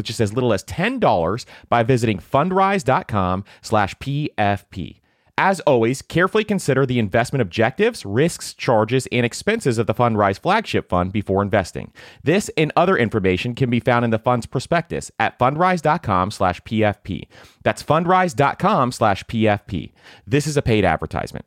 with just as little as $10 by visiting fundrise.com slash PFP. As always, carefully consider the investment objectives, risks, charges, and expenses of the Fundrise flagship fund before investing. This and other information can be found in the fund's prospectus at fundrise.com slash PFP. That's fundrise.com slash PFP. This is a paid advertisement.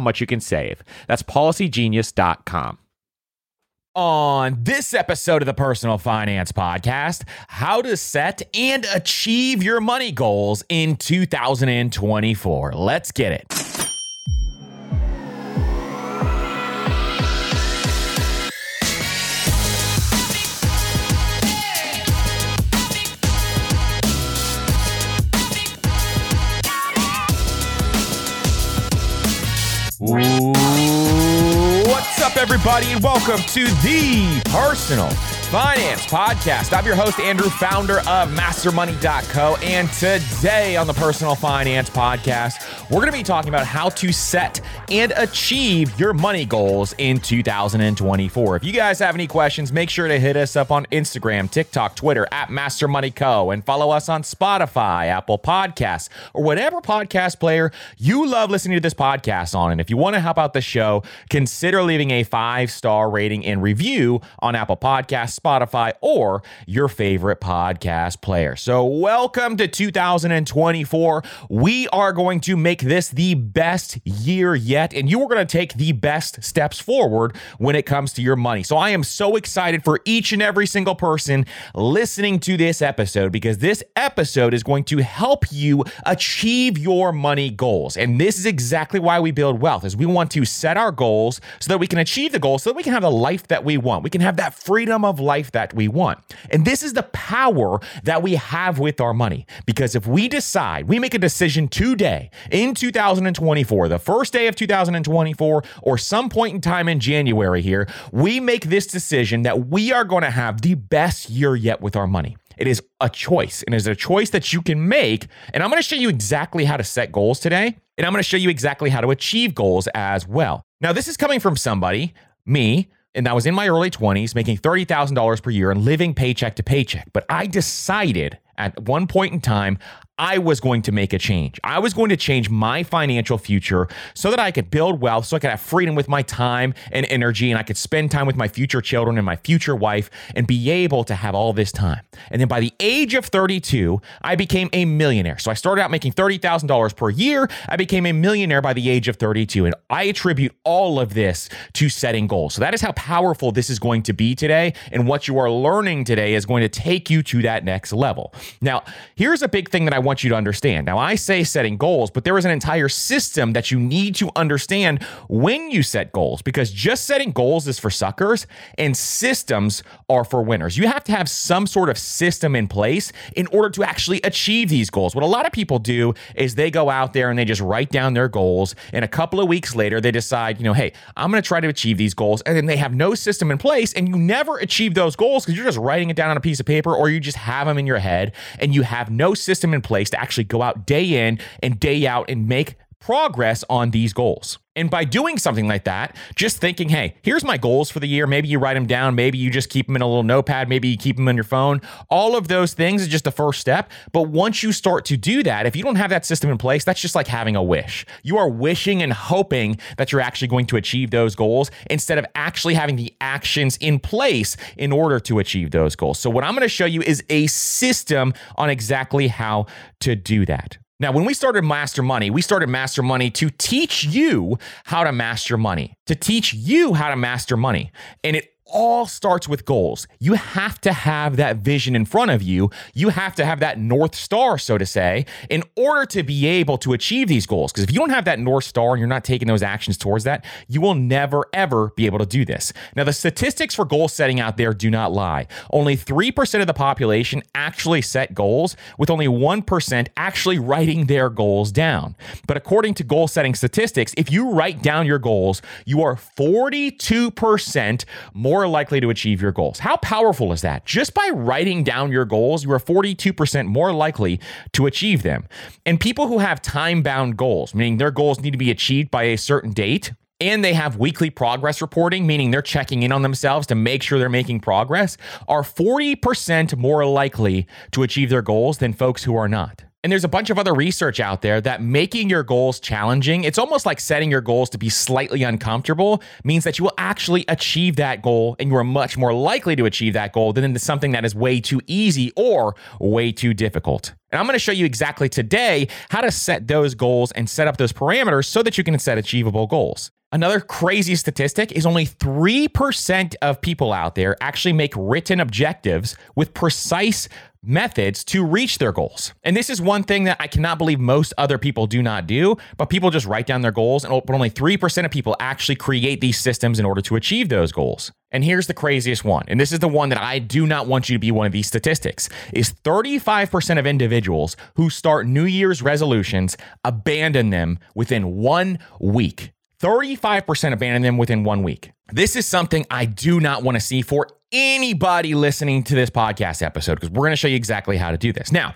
much you can save. That's policygenius.com. On this episode of the Personal Finance Podcast, how to set and achieve your money goals in 2024. Let's get it. What's up, everybody, and welcome to the Personal Finance Podcast. I'm your host, Andrew, founder of MasterMoney.co. And today on the Personal Finance Podcast, we're going to be talking about how to set and achieve your money goals in 2024. If you guys have any questions, make sure to hit us up on Instagram, TikTok, Twitter at MasterMoneyCo, and follow us on Spotify, Apple Podcasts, or whatever podcast player you love listening to this podcast on. And if you want to help out the show, consider leaving a five star rating and review on Apple Podcasts. Spotify, or your favorite podcast player. So, welcome to 2024. We are going to make this the best year yet, and you are going to take the best steps forward when it comes to your money. So, I am so excited for each and every single person listening to this episode because this episode is going to help you achieve your money goals. And this is exactly why we build wealth is we want to set our goals so that we can achieve the goals so that we can have the life that we want. We can have that freedom of life that we want. And this is the power that we have with our money. Because if we decide, we make a decision today in 2024, the first day of 2024, or some point in time in January here, we make this decision that we are going to have the best year yet with our money. It is a choice, and it is a choice that you can make. And I'm going to show you exactly how to set goals today, and I'm going to show you exactly how to achieve goals as well. Now, this is coming from somebody, me, and I was in my early 20s making $30,000 per year and living paycheck to paycheck. But I decided at one point in time, I was going to make a change. I was going to change my financial future so that I could build wealth, so I could have freedom with my time and energy, and I could spend time with my future children and my future wife and be able to have all this time. And then by the age of 32, I became a millionaire. So I started out making $30,000 per year. I became a millionaire by the age of 32. And I attribute all of this to setting goals. So that is how powerful this is going to be today. And what you are learning today is going to take you to that next level. Now, here's a big thing that I want want you to understand. Now, I say setting goals, but there is an entire system that you need to understand when you set goals because just setting goals is for suckers and systems are for winners. You have to have some sort of system in place in order to actually achieve these goals. What a lot of people do is they go out there and they just write down their goals, and a couple of weeks later, they decide, you know, hey, I'm going to try to achieve these goals, and then they have no system in place, and you never achieve those goals because you're just writing it down on a piece of paper or you just have them in your head and you have no system in place to actually go out day in and day out and make progress on these goals. And by doing something like that, just thinking, hey, here's my goals for the year. Maybe you write them down. Maybe you just keep them in a little notepad. Maybe you keep them on your phone. All of those things is just the first step. But once you start to do that, if you don't have that system in place, that's just like having a wish. You are wishing and hoping that you're actually going to achieve those goals instead of actually having the actions in place in order to achieve those goals. So, what I'm going to show you is a system on exactly how to do that. Now, when we started Master Money, we started Master Money to teach you how to master money, to teach you how to master money. And it all starts with goals. You have to have that vision in front of you. You have to have that North Star, so to say, in order to be able to achieve these goals. Because if you don't have that North Star and you're not taking those actions towards that, you will never, ever be able to do this. Now, the statistics for goal setting out there do not lie. Only 3% of the population actually set goals, with only 1% actually writing their goals down. But according to goal setting statistics, if you write down your goals, you are 42% more more likely to achieve your goals. How powerful is that? Just by writing down your goals, you are 42% more likely to achieve them. And people who have time bound goals, meaning their goals need to be achieved by a certain date, and they have weekly progress reporting, meaning they're checking in on themselves to make sure they're making progress, are 40% more likely to achieve their goals than folks who are not. And there's a bunch of other research out there that making your goals challenging, it's almost like setting your goals to be slightly uncomfortable, means that you will actually achieve that goal and you are much more likely to achieve that goal than into something that is way too easy or way too difficult. And I'm going to show you exactly today how to set those goals and set up those parameters so that you can set achievable goals. Another crazy statistic is only 3% of people out there actually make written objectives with precise methods to reach their goals. And this is one thing that I cannot believe most other people do not do, but people just write down their goals, and but only 3% of people actually create these systems in order to achieve those goals. And here's the craziest one, and this is the one that I do not want you to be one of these statistics, is 35% of individuals who start New Year's resolutions abandon them within one week. 35% abandon them within one week. This is something I do not want to see for anybody listening to this podcast episode because we're going to show you exactly how to do this. Now,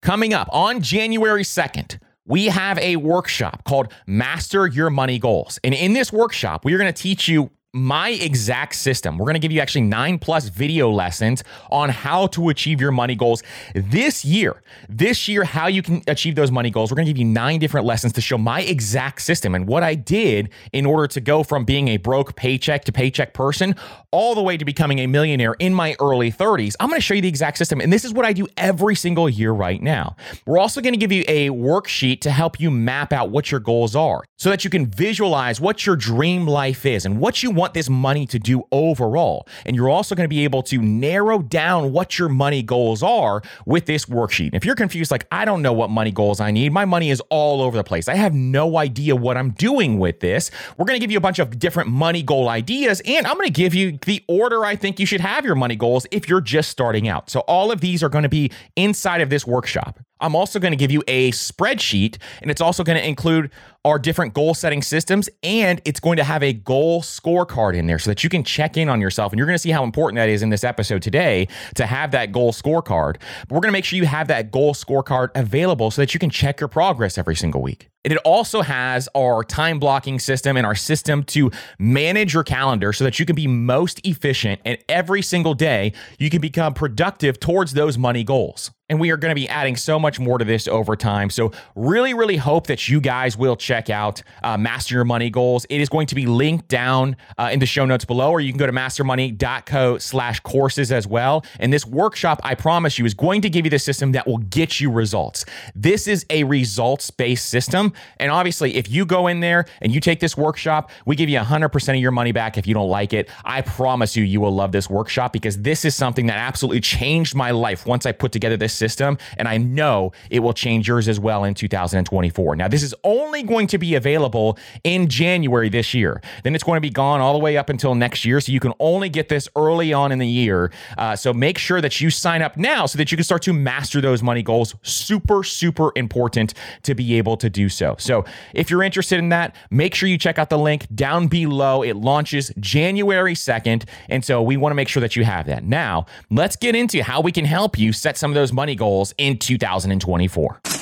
coming up on January 2nd, we have a workshop called Master Your Money Goals. And in this workshop, we are going to teach you my exact system. We're going to give you actually nine plus video lessons on how to achieve your money goals this year. This year, how you can achieve those money goals. We're going to give you nine different lessons to show my exact system and what I did in order to go from being a broke paycheck to paycheck person all the way to becoming a millionaire in my early 30s. I'm going to show you the exact system. And this is what I do every single year right now. We're also going to give you a worksheet to help you map out what your goals are so that you can visualize what your dream life is and what you want want this money to do overall. And you're also going to be able to narrow down what your money goals are with this worksheet. If you're confused, like, I don't know what money goals I need, my money is all over the place. I have no idea what I'm doing with this. We're going to give you a bunch of different money goal ideas, and I'm going to give you the order I think you should have your money goals if you're just starting out. So, all of these are going to be inside of this workshop. I'm also going to give you a spreadsheet, and it's also going to include our different goal setting systems, and it's going to have a goal scorecard in there so that you can check in on yourself. And you're going to see how important that is in this episode today to have that goal scorecard. But we're going to make sure you have that goal scorecard available so that you can check your progress every single week. And it also has our time blocking system and our system to manage your calendar so that you can be most efficient and every single day you can become productive towards those money goals. And we are going to be adding so much more to this over time. So, really, really hope that you guys will check out uh, Master Your Money Goals. It is going to be linked down uh, in the show notes below, or you can go to mastermoney.co slash courses as well. And this workshop, I promise you, is going to give you the system that will get you results. This is a results based system And obviously, if you go in there and you take this workshop, we give you 100% of your money back if you don't like it. I promise you, you will love this workshop because this is something that absolutely changed my life once I put together this system. And I know it will change yours as well in 2024. Now, this is only going to be available in January this year. Then it's going to be gone all the way up until next year. So you can only get this early on in the year. Uh, so make sure that you sign up now so that you can start to master those money goals. Super, super important to be able to do so. So if you're interested in that, make sure you check out the link down below. It launches January 2nd. And so we want to make sure that you have that. Now, let's get into how we can help you set some of those money goals in 2024.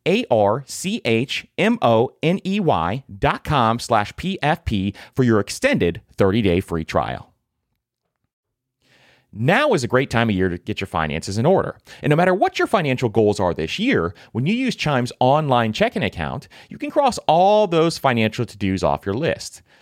a R C H M O N E Y dot com slash PFP for your extended 30 day free trial. Now is a great time of year to get your finances in order. And no matter what your financial goals are this year, when you use Chime's online checking account, you can cross all those financial to dos off your list.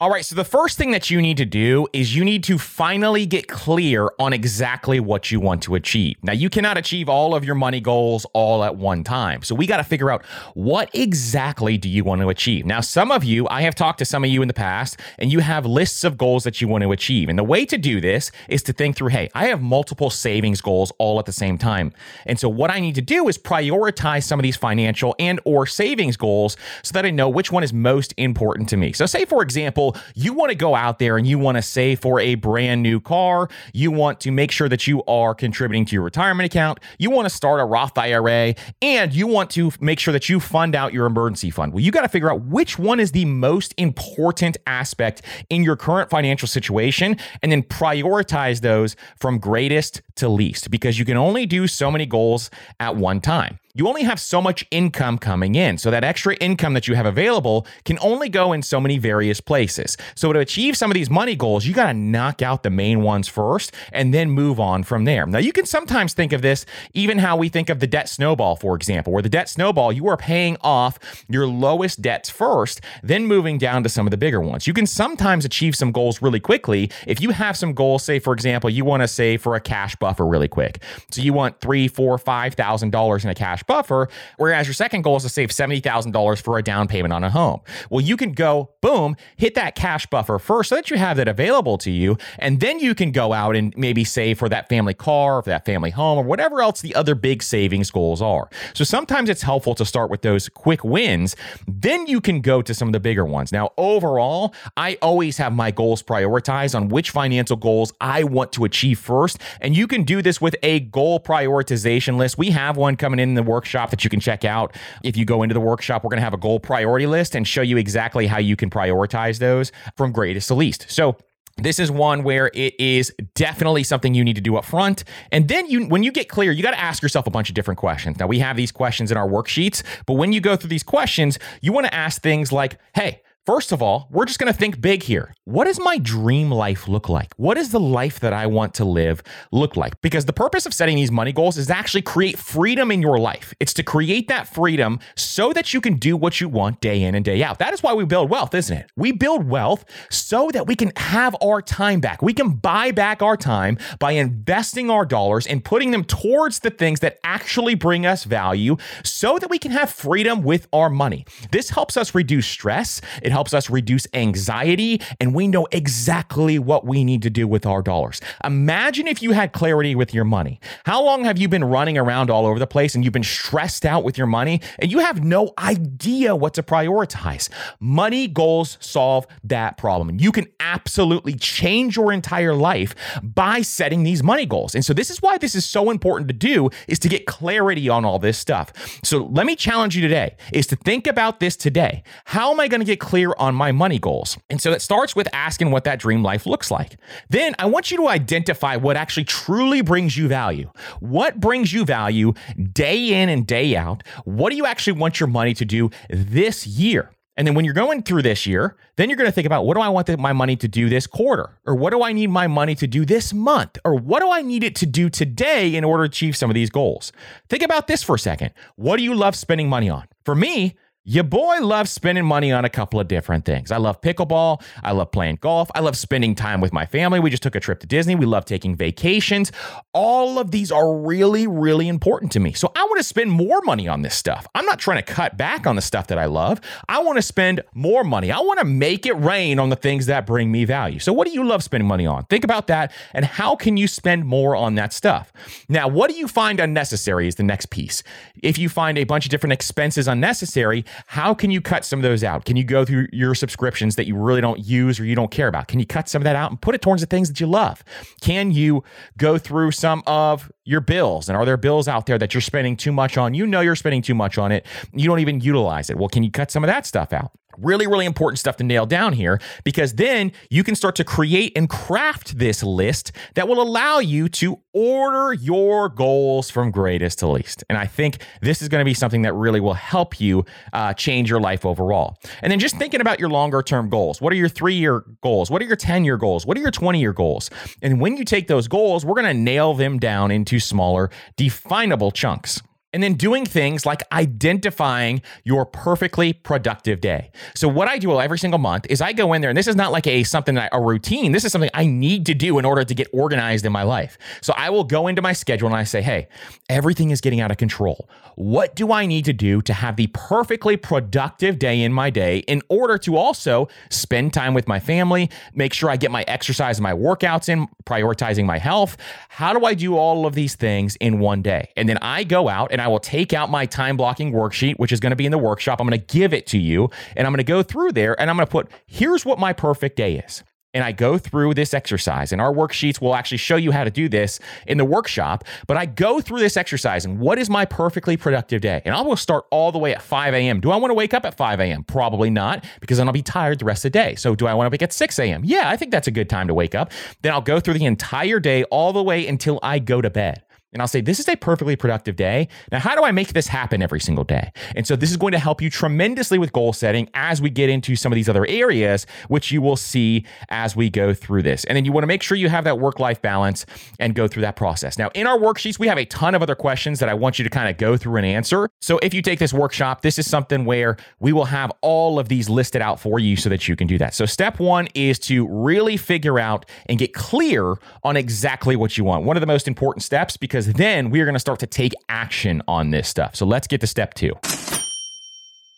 All right, so the first thing that you need to do is you need to finally get clear on exactly what you want to achieve. Now, you cannot achieve all of your money goals all at one time. So we got to figure out what exactly do you want to achieve. Now, some of you, I have talked to some of you in the past, and you have lists of goals that you want to achieve. And the way to do this is to think through, hey, I have multiple savings goals all at the same time. And so what I need to do is prioritize some of these financial and or savings goals so that I know which one is most important to me. So say for example, you want to go out there and you want to save for a brand new car. You want to make sure that you are contributing to your retirement account. You want to start a Roth IRA and you want to make sure that you fund out your emergency fund. Well, you got to figure out which one is the most important aspect in your current financial situation and then prioritize those from greatest to least because you can only do so many goals at one time you only have so much income coming in. So that extra income that you have available can only go in so many various places. So to achieve some of these money goals, you got to knock out the main ones first and then move on from there. Now, you can sometimes think of this even how we think of the debt snowball, for example, where the debt snowball, you are paying off your lowest debts first, then moving down to some of the bigger ones. You can sometimes achieve some goals really quickly if you have some goals, say, for example, you want to save for a cash buffer really quick. So you want three, four, five thousand dollars in a cash buffer, whereas your second goal is to save $70,000 for a down payment on a home. Well, you can go, boom, hit that cash buffer first so that you have that available to you. And then you can go out and maybe save for that family car, for that family home, or whatever else the other big savings goals are. So sometimes it's helpful to start with those quick wins. Then you can go to some of the bigger ones. Now, overall, I always have my goals prioritized on which financial goals I want to achieve first. And you can do this with a goal prioritization list. We have one coming in the workshop that you can check out. If you go into the workshop, we're going to have a goal priority list and show you exactly how you can prioritize those from greatest to least. So, this is one where it is definitely something you need to do up front. And then you when you get clear, you got to ask yourself a bunch of different questions. Now we have these questions in our worksheets, but when you go through these questions, you want to ask things like, "Hey, First of all, we're just going to think big here. What does my dream life look like? What does the life that I want to live look like? Because the purpose of setting these money goals is actually create freedom in your life. It's to create that freedom so that you can do what you want day in and day out. That is why we build wealth, isn't it? We build wealth so that we can have our time back. We can buy back our time by investing our dollars and putting them towards the things that actually bring us value so that we can have freedom with our money. This helps us reduce stress. It helps us reduce anxiety, and we know exactly what we need to do with our dollars. Imagine if you had clarity with your money. How long have you been running around all over the place and you've been stressed out with your money and you have no idea what to prioritize? Money goals solve that problem. You can absolutely change your entire life by setting these money goals. And so this is why this is so important to do is to get clarity on all this stuff. So let me challenge you today is to think about this today. How am I going to get clear clear on my money goals. And so it starts with asking what that dream life looks like. Then I want you to identify what actually truly brings you value. What brings you value day in and day out? What do you actually want your money to do this year? And then when you're going through this year, then you're going to think about what do I want my money to do this quarter? Or what do I need my money to do this month? Or what do I need it to do today in order to achieve some of these goals? Think about this for a second. What do you love spending money on? For me, your boy loves spending money on a couple of different things. I love pickleball. I love playing golf. I love spending time with my family. We just took a trip to Disney. We love taking vacations. All of these are really, really important to me. So I want to spend more money on this stuff. I'm not trying to cut back on the stuff that I love. I want to spend more money. I want to make it rain on the things that bring me value. So what do you love spending money on? Think about that and how can you spend more on that stuff? Now, what do you find unnecessary is the next piece. If you find a bunch of different expenses unnecessary, how can you cut some of those out? Can you go through your subscriptions that you really don't use or you don't care about? Can you cut some of that out and put it towards the things that you love? Can you go through some of your bills? And are there bills out there that you're spending too much on? You know you're spending too much on it. You don't even utilize it. Well, can you cut some of that stuff out? Really, really important stuff to nail down here because then you can start to create and craft this list that will allow you to order your goals from greatest to least. And I think this is going to be something that really will help you uh, change your life overall. And then just thinking about your longer term goals. What are your three year goals? What are your 10 year goals? What are your 20 year goals? And when you take those goals, we're going to nail them down into smaller, definable chunks. And then doing things like identifying your perfectly productive day. So what I do every single month is I go in there, and this is not like a something that a routine. This is something I need to do in order to get organized in my life. So I will go into my schedule and I say, hey, everything is getting out of control. What do I need to do to have the perfectly productive day in my day in order to also spend time with my family, make sure I get my exercise and my workouts in, prioritizing my health? How do I do all of these things in one day? And then I go out and I will take out my time blocking worksheet, which is going to be in the workshop. I'm going to give it to you and I'm going to go through there and I'm going to put, here's what my perfect day is and I go through this exercise, and our worksheets will actually show you how to do this in the workshop. But I go through this exercise, and what is my perfectly productive day? And I will start all the way at 5 a.m. Do I want to wake up at 5 a.m.? Probably not, because then I'll be tired the rest of the day. So, do I want to wake at 6 a.m.? Yeah, I think that's a good time to wake up. Then I'll go through the entire day all the way until I go to bed and I'll say, This is a perfectly productive day. Now, how do I make this happen every single day? And so, this is going to help you tremendously with goal setting as we get into some of these other areas, which you will see as we go through this. And then you want to make sure you have that work life balance and go through that process. Now, in our worksheets, we have a ton of other questions that I want you to kind of go through and answer. So, if you take this workshop, this is something where we will have all of these listed out for you so that you can do that. So, step one is to really figure out and get clear on exactly what you want. One of the most important steps because because then we are going to start to take action on this stuff. So let's get to step two.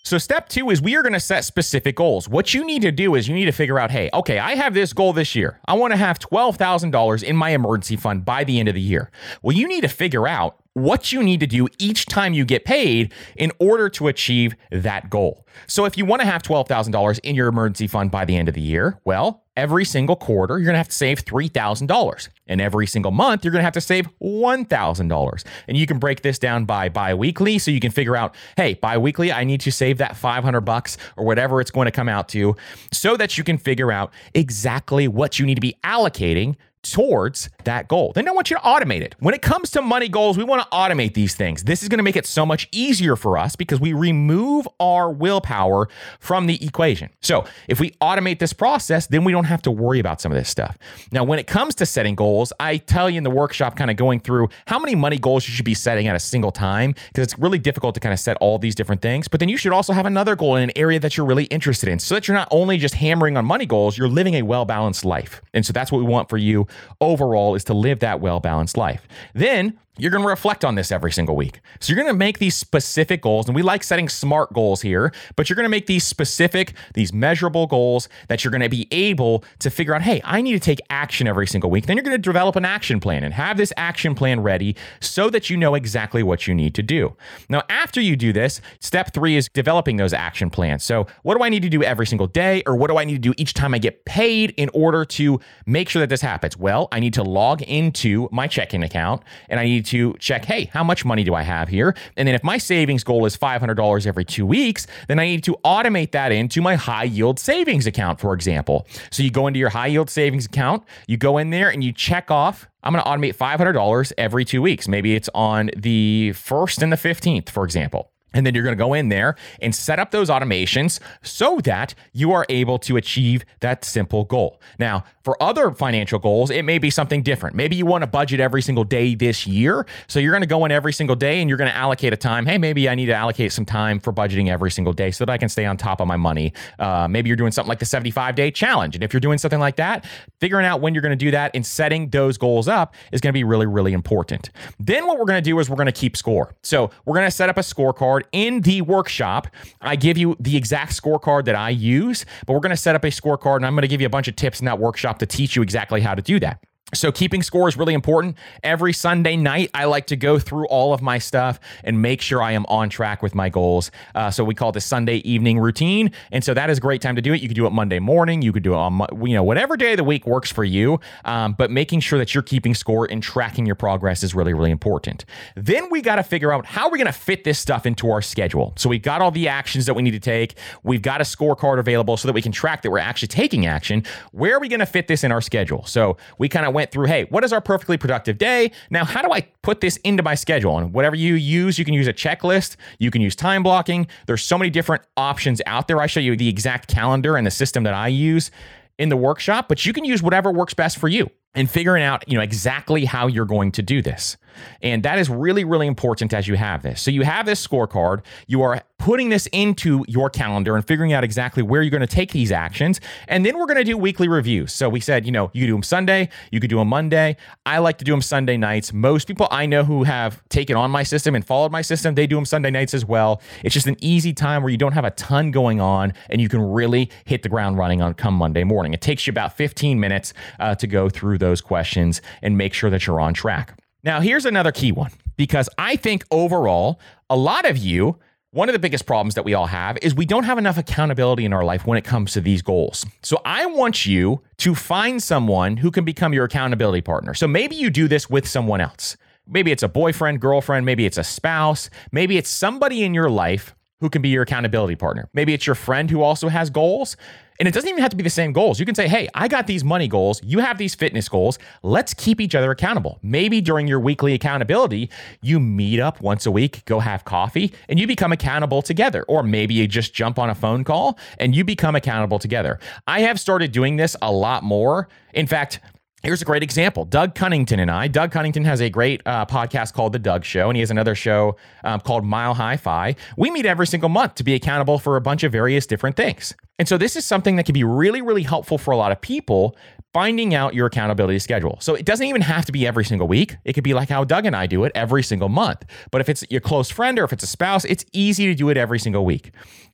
So, step two is we are going to set specific goals. What you need to do is you need to figure out hey, okay, I have this goal this year. I want to have $12,000 in my emergency fund by the end of the year. Well, you need to figure out what you need to do each time you get paid in order to achieve that goal. So if you want to have $12,000 in your emergency fund by the end of the year, well, every single quarter you're going to have to save $3,000. And every single month you're going to have to save $1,000. And you can break this down by biweekly so you can figure out, hey, biweekly I need to save that 500 bucks or whatever it's going to come out to so that you can figure out exactly what you need to be allocating towards that goal. Then I want you to automate it. When it comes to money goals, we want to automate these things. This is going to make it so much easier for us because we remove our willpower from the equation. So if we automate this process, then we don't have to worry about some of this stuff. Now, when it comes to setting goals, I tell you in the workshop, kind of going through how many money goals you should be setting at a single time because it's really difficult to kind of set all these different things. But then you should also have another goal in an area that you're really interested in so that you're not only just hammering on money goals, you're living a well balanced life. And so that's what we want for you overall is to live that well balanced life. Then you're going to reflect on this every single week. So you're going to make these specific goals, and we like setting smart goals here, but you're going to make these specific, these measurable goals that you're going to be able to figure out, hey, I need to take action every single week. Then you're going to develop an action plan and have this action plan ready so that you know exactly what you need to do. Now, after you do this, step three is developing those action plans. So, what do I need to do every single day, or what do I need to do each time I get paid in order to make sure that this happens? Well, I need to log into my checking account and I need to check, hey, how much money do I have here? And then if my savings goal is $500 every two weeks, then I need to automate that into my high yield savings account, for example. So you go into your high yield savings account, you go in there and you check off I'm going to automate $500 every two weeks. Maybe it's on the 1st and the 15th, for example. And then you're going to go in there and set up those automations so that you are able to achieve that simple goal. Now, for other financial goals, it may be something different. Maybe you want to budget every single day this year. So you're going to go in every single day and you're going to allocate a time. Hey, maybe I need to allocate some time for budgeting every single day so that I can stay on top of my money. Uh, maybe you're doing something like the 75 day challenge. And if you're doing something like that, figuring out when you're going to do that and setting those goals up is going to be really, really important. Then what we're going to do is we're going to keep score. So we're going to set up a scorecard scorecard in the workshop. I give you the exact scorecard that I use, but we're going to set up a scorecard and I'm going to give you a bunch of tips in that workshop to teach you exactly how to do that. So, keeping score is really important. Every Sunday night, I like to go through all of my stuff and make sure I am on track with my goals. Uh, so, we call this Sunday evening routine. And so, that is a great time to do it. You could do it Monday morning. You could do it on, you know, whatever day of the week works for you. Um, but making sure that you're keeping score and tracking your progress is really, really important. Then we got to figure out how we're going to fit this stuff into our schedule. So, we've got all the actions that we need to take. We've got a scorecard available so that we can track that we're actually taking action. Where are we going to fit this in our schedule? So, we kind of went through, hey, what is our perfectly productive day? Now, how do I put this into my schedule? And whatever you use, you can use a checklist, you can use time blocking. There's so many different options out there. I show you the exact calendar and the system that I use in the workshop, but you can use whatever works best for you and figuring out, you know, exactly how you're going to do this. And that is really, really important as you have this. So you have this scorecard, you are putting this into your calendar and figuring out exactly where you're going to take these actions. And then we're going to do weekly reviews. So we said, you know, you do them Sunday, you could do them Monday. I like to do them Sunday nights. Most people I know who have taken on my system and followed my system, they do them Sunday nights as well. It's just an easy time where you don't have a ton going on and you can really hit the ground running on come Monday morning. It takes you about 15 minutes uh, to go through those questions and make sure that you're on track. Now, here's another key one because I think overall, a lot of you one of the biggest problems that we all have is we don't have enough accountability in our life when it comes to these goals. So I want you to find someone who can become your accountability partner. So maybe you do this with someone else. Maybe it's a boyfriend, girlfriend, maybe it's a spouse, maybe it's somebody in your life who can be your accountability partner. Maybe it's your friend who also has goals. And it doesn't even have to be the same goals. You can say, hey, I got these money goals. You have these fitness goals. Let's keep each other accountable. Maybe during your weekly accountability, you meet up once a week, go have coffee, and you become accountable together. Or maybe you just jump on a phone call and you become accountable together. I have started doing this a lot more. In fact, Here's a great example. Doug Cunnington and I. Doug Cunnington has a great uh, podcast called The Doug Show, and he has another show um, called Mile High Fi. We meet every single month to be accountable for a bunch of various different things. And so this is something that can be really, really helpful for a lot of people finding out your accountability schedule. So it doesn't even have to be every single week. It could be like how Doug and I do it every single month. But if it's your close friend or if it's a spouse, it's easy to do it every single week.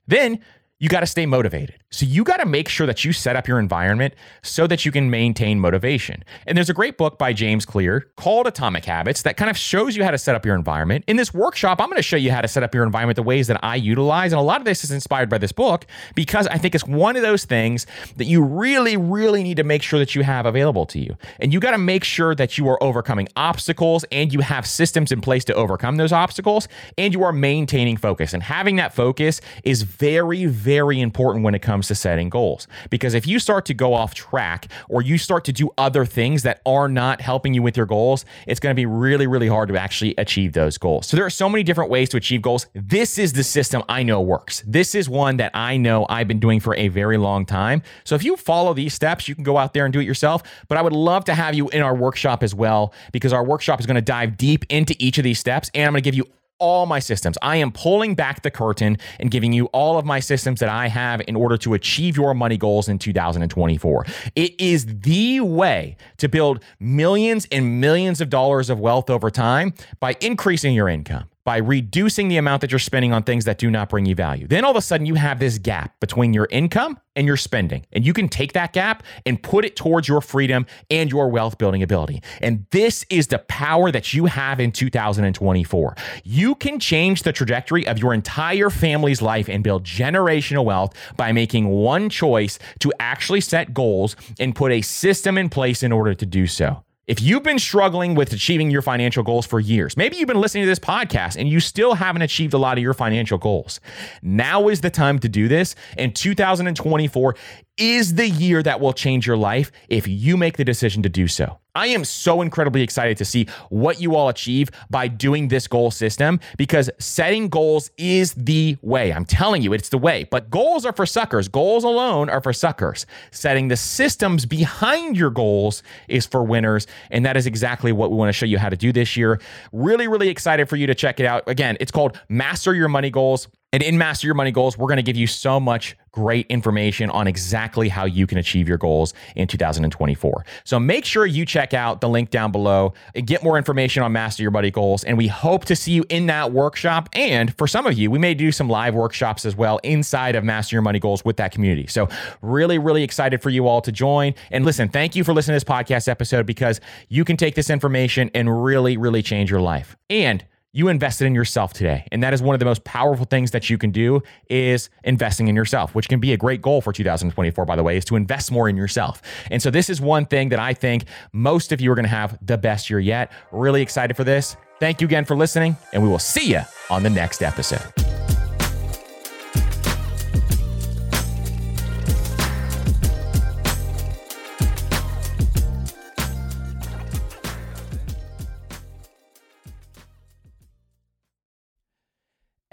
Then you got to stay motivated. So you got to make sure that you set up your environment so that you can maintain motivation. And there's a great book by James Clear called Atomic Habits that kind of shows you how to set up your environment. In this workshop, I'm going to show you how to set up your environment the ways that I utilize. And a lot of this is inspired by this book because I think it's one of those things that you really, really need to make sure that you have available to you. And you got to make sure that you are overcoming obstacles and you have systems in place to overcome those obstacles and you are maintaining focus. And having that focus is very, very important when it comes to setting goals. Because if you start to go off track or you start to do other things that are not helping you with your goals, it's going to be really, really hard to actually achieve those goals. So there are so many different ways to achieve goals. This is the system I know works. This is one that I know I've been doing for a very long time. So if you follow these steps, you can go out there and do it yourself. But I would love to have you in our workshop as well, because our workshop is going to dive deep into each of these steps. And I'm going to give you all my systems. I am pulling back the curtain and giving you all of my systems that I have in order to achieve your money goals in 2024. It is the way to build millions and millions of dollars of wealth over time by increasing your income by reducing the amount that you're spending on things that do not bring you value. Then all of a sudden you have this gap between your income and your spending. And you can take that gap and put it towards your freedom and your wealth building ability. And this is the power that you have in 2024. You can change the trajectory of your entire family's life and build generational wealth by making one choice to actually set goals and put a system in place in order to do so. If you've been struggling with achieving your financial goals for years, maybe you've been listening to this podcast and you still haven't achieved a lot of your financial goals. Now is the time to do this. And 2024 is the year that will change your life if you make the decision to do so. I am so incredibly excited to see what you all achieve by doing this goal system because setting goals is the way. I'm telling you, it's the way. But goals are for suckers. Goals alone are for suckers. Setting the systems behind your goals is for winners. And that is exactly what we want to show you how to do this year. Really, really excited for you to check it out. Again, it's called Master Your Money Goals. And in Master Your Money Goals, we're going to give you so much great information on exactly how you can achieve your goals in 2024. So make sure you check out the link down below and get more information on Master Your Money Goals. And we hope to see you in that workshop. And for some of you, we may do some live workshops as well inside of Master Your Money Goals with that community. So really, really excited for you all to join. And listen, thank you for listening to this podcast episode because you can take this information and really, really change your life. And you invested in yourself today. And that is one of the most powerful things that you can do is investing in yourself which can be a great goal for 2024 by the way is to invest more in yourself. And so this is one thing that i think most of you are going to have the best year yet. Really excited for this. Thank you again for listening and we will see you on the next episode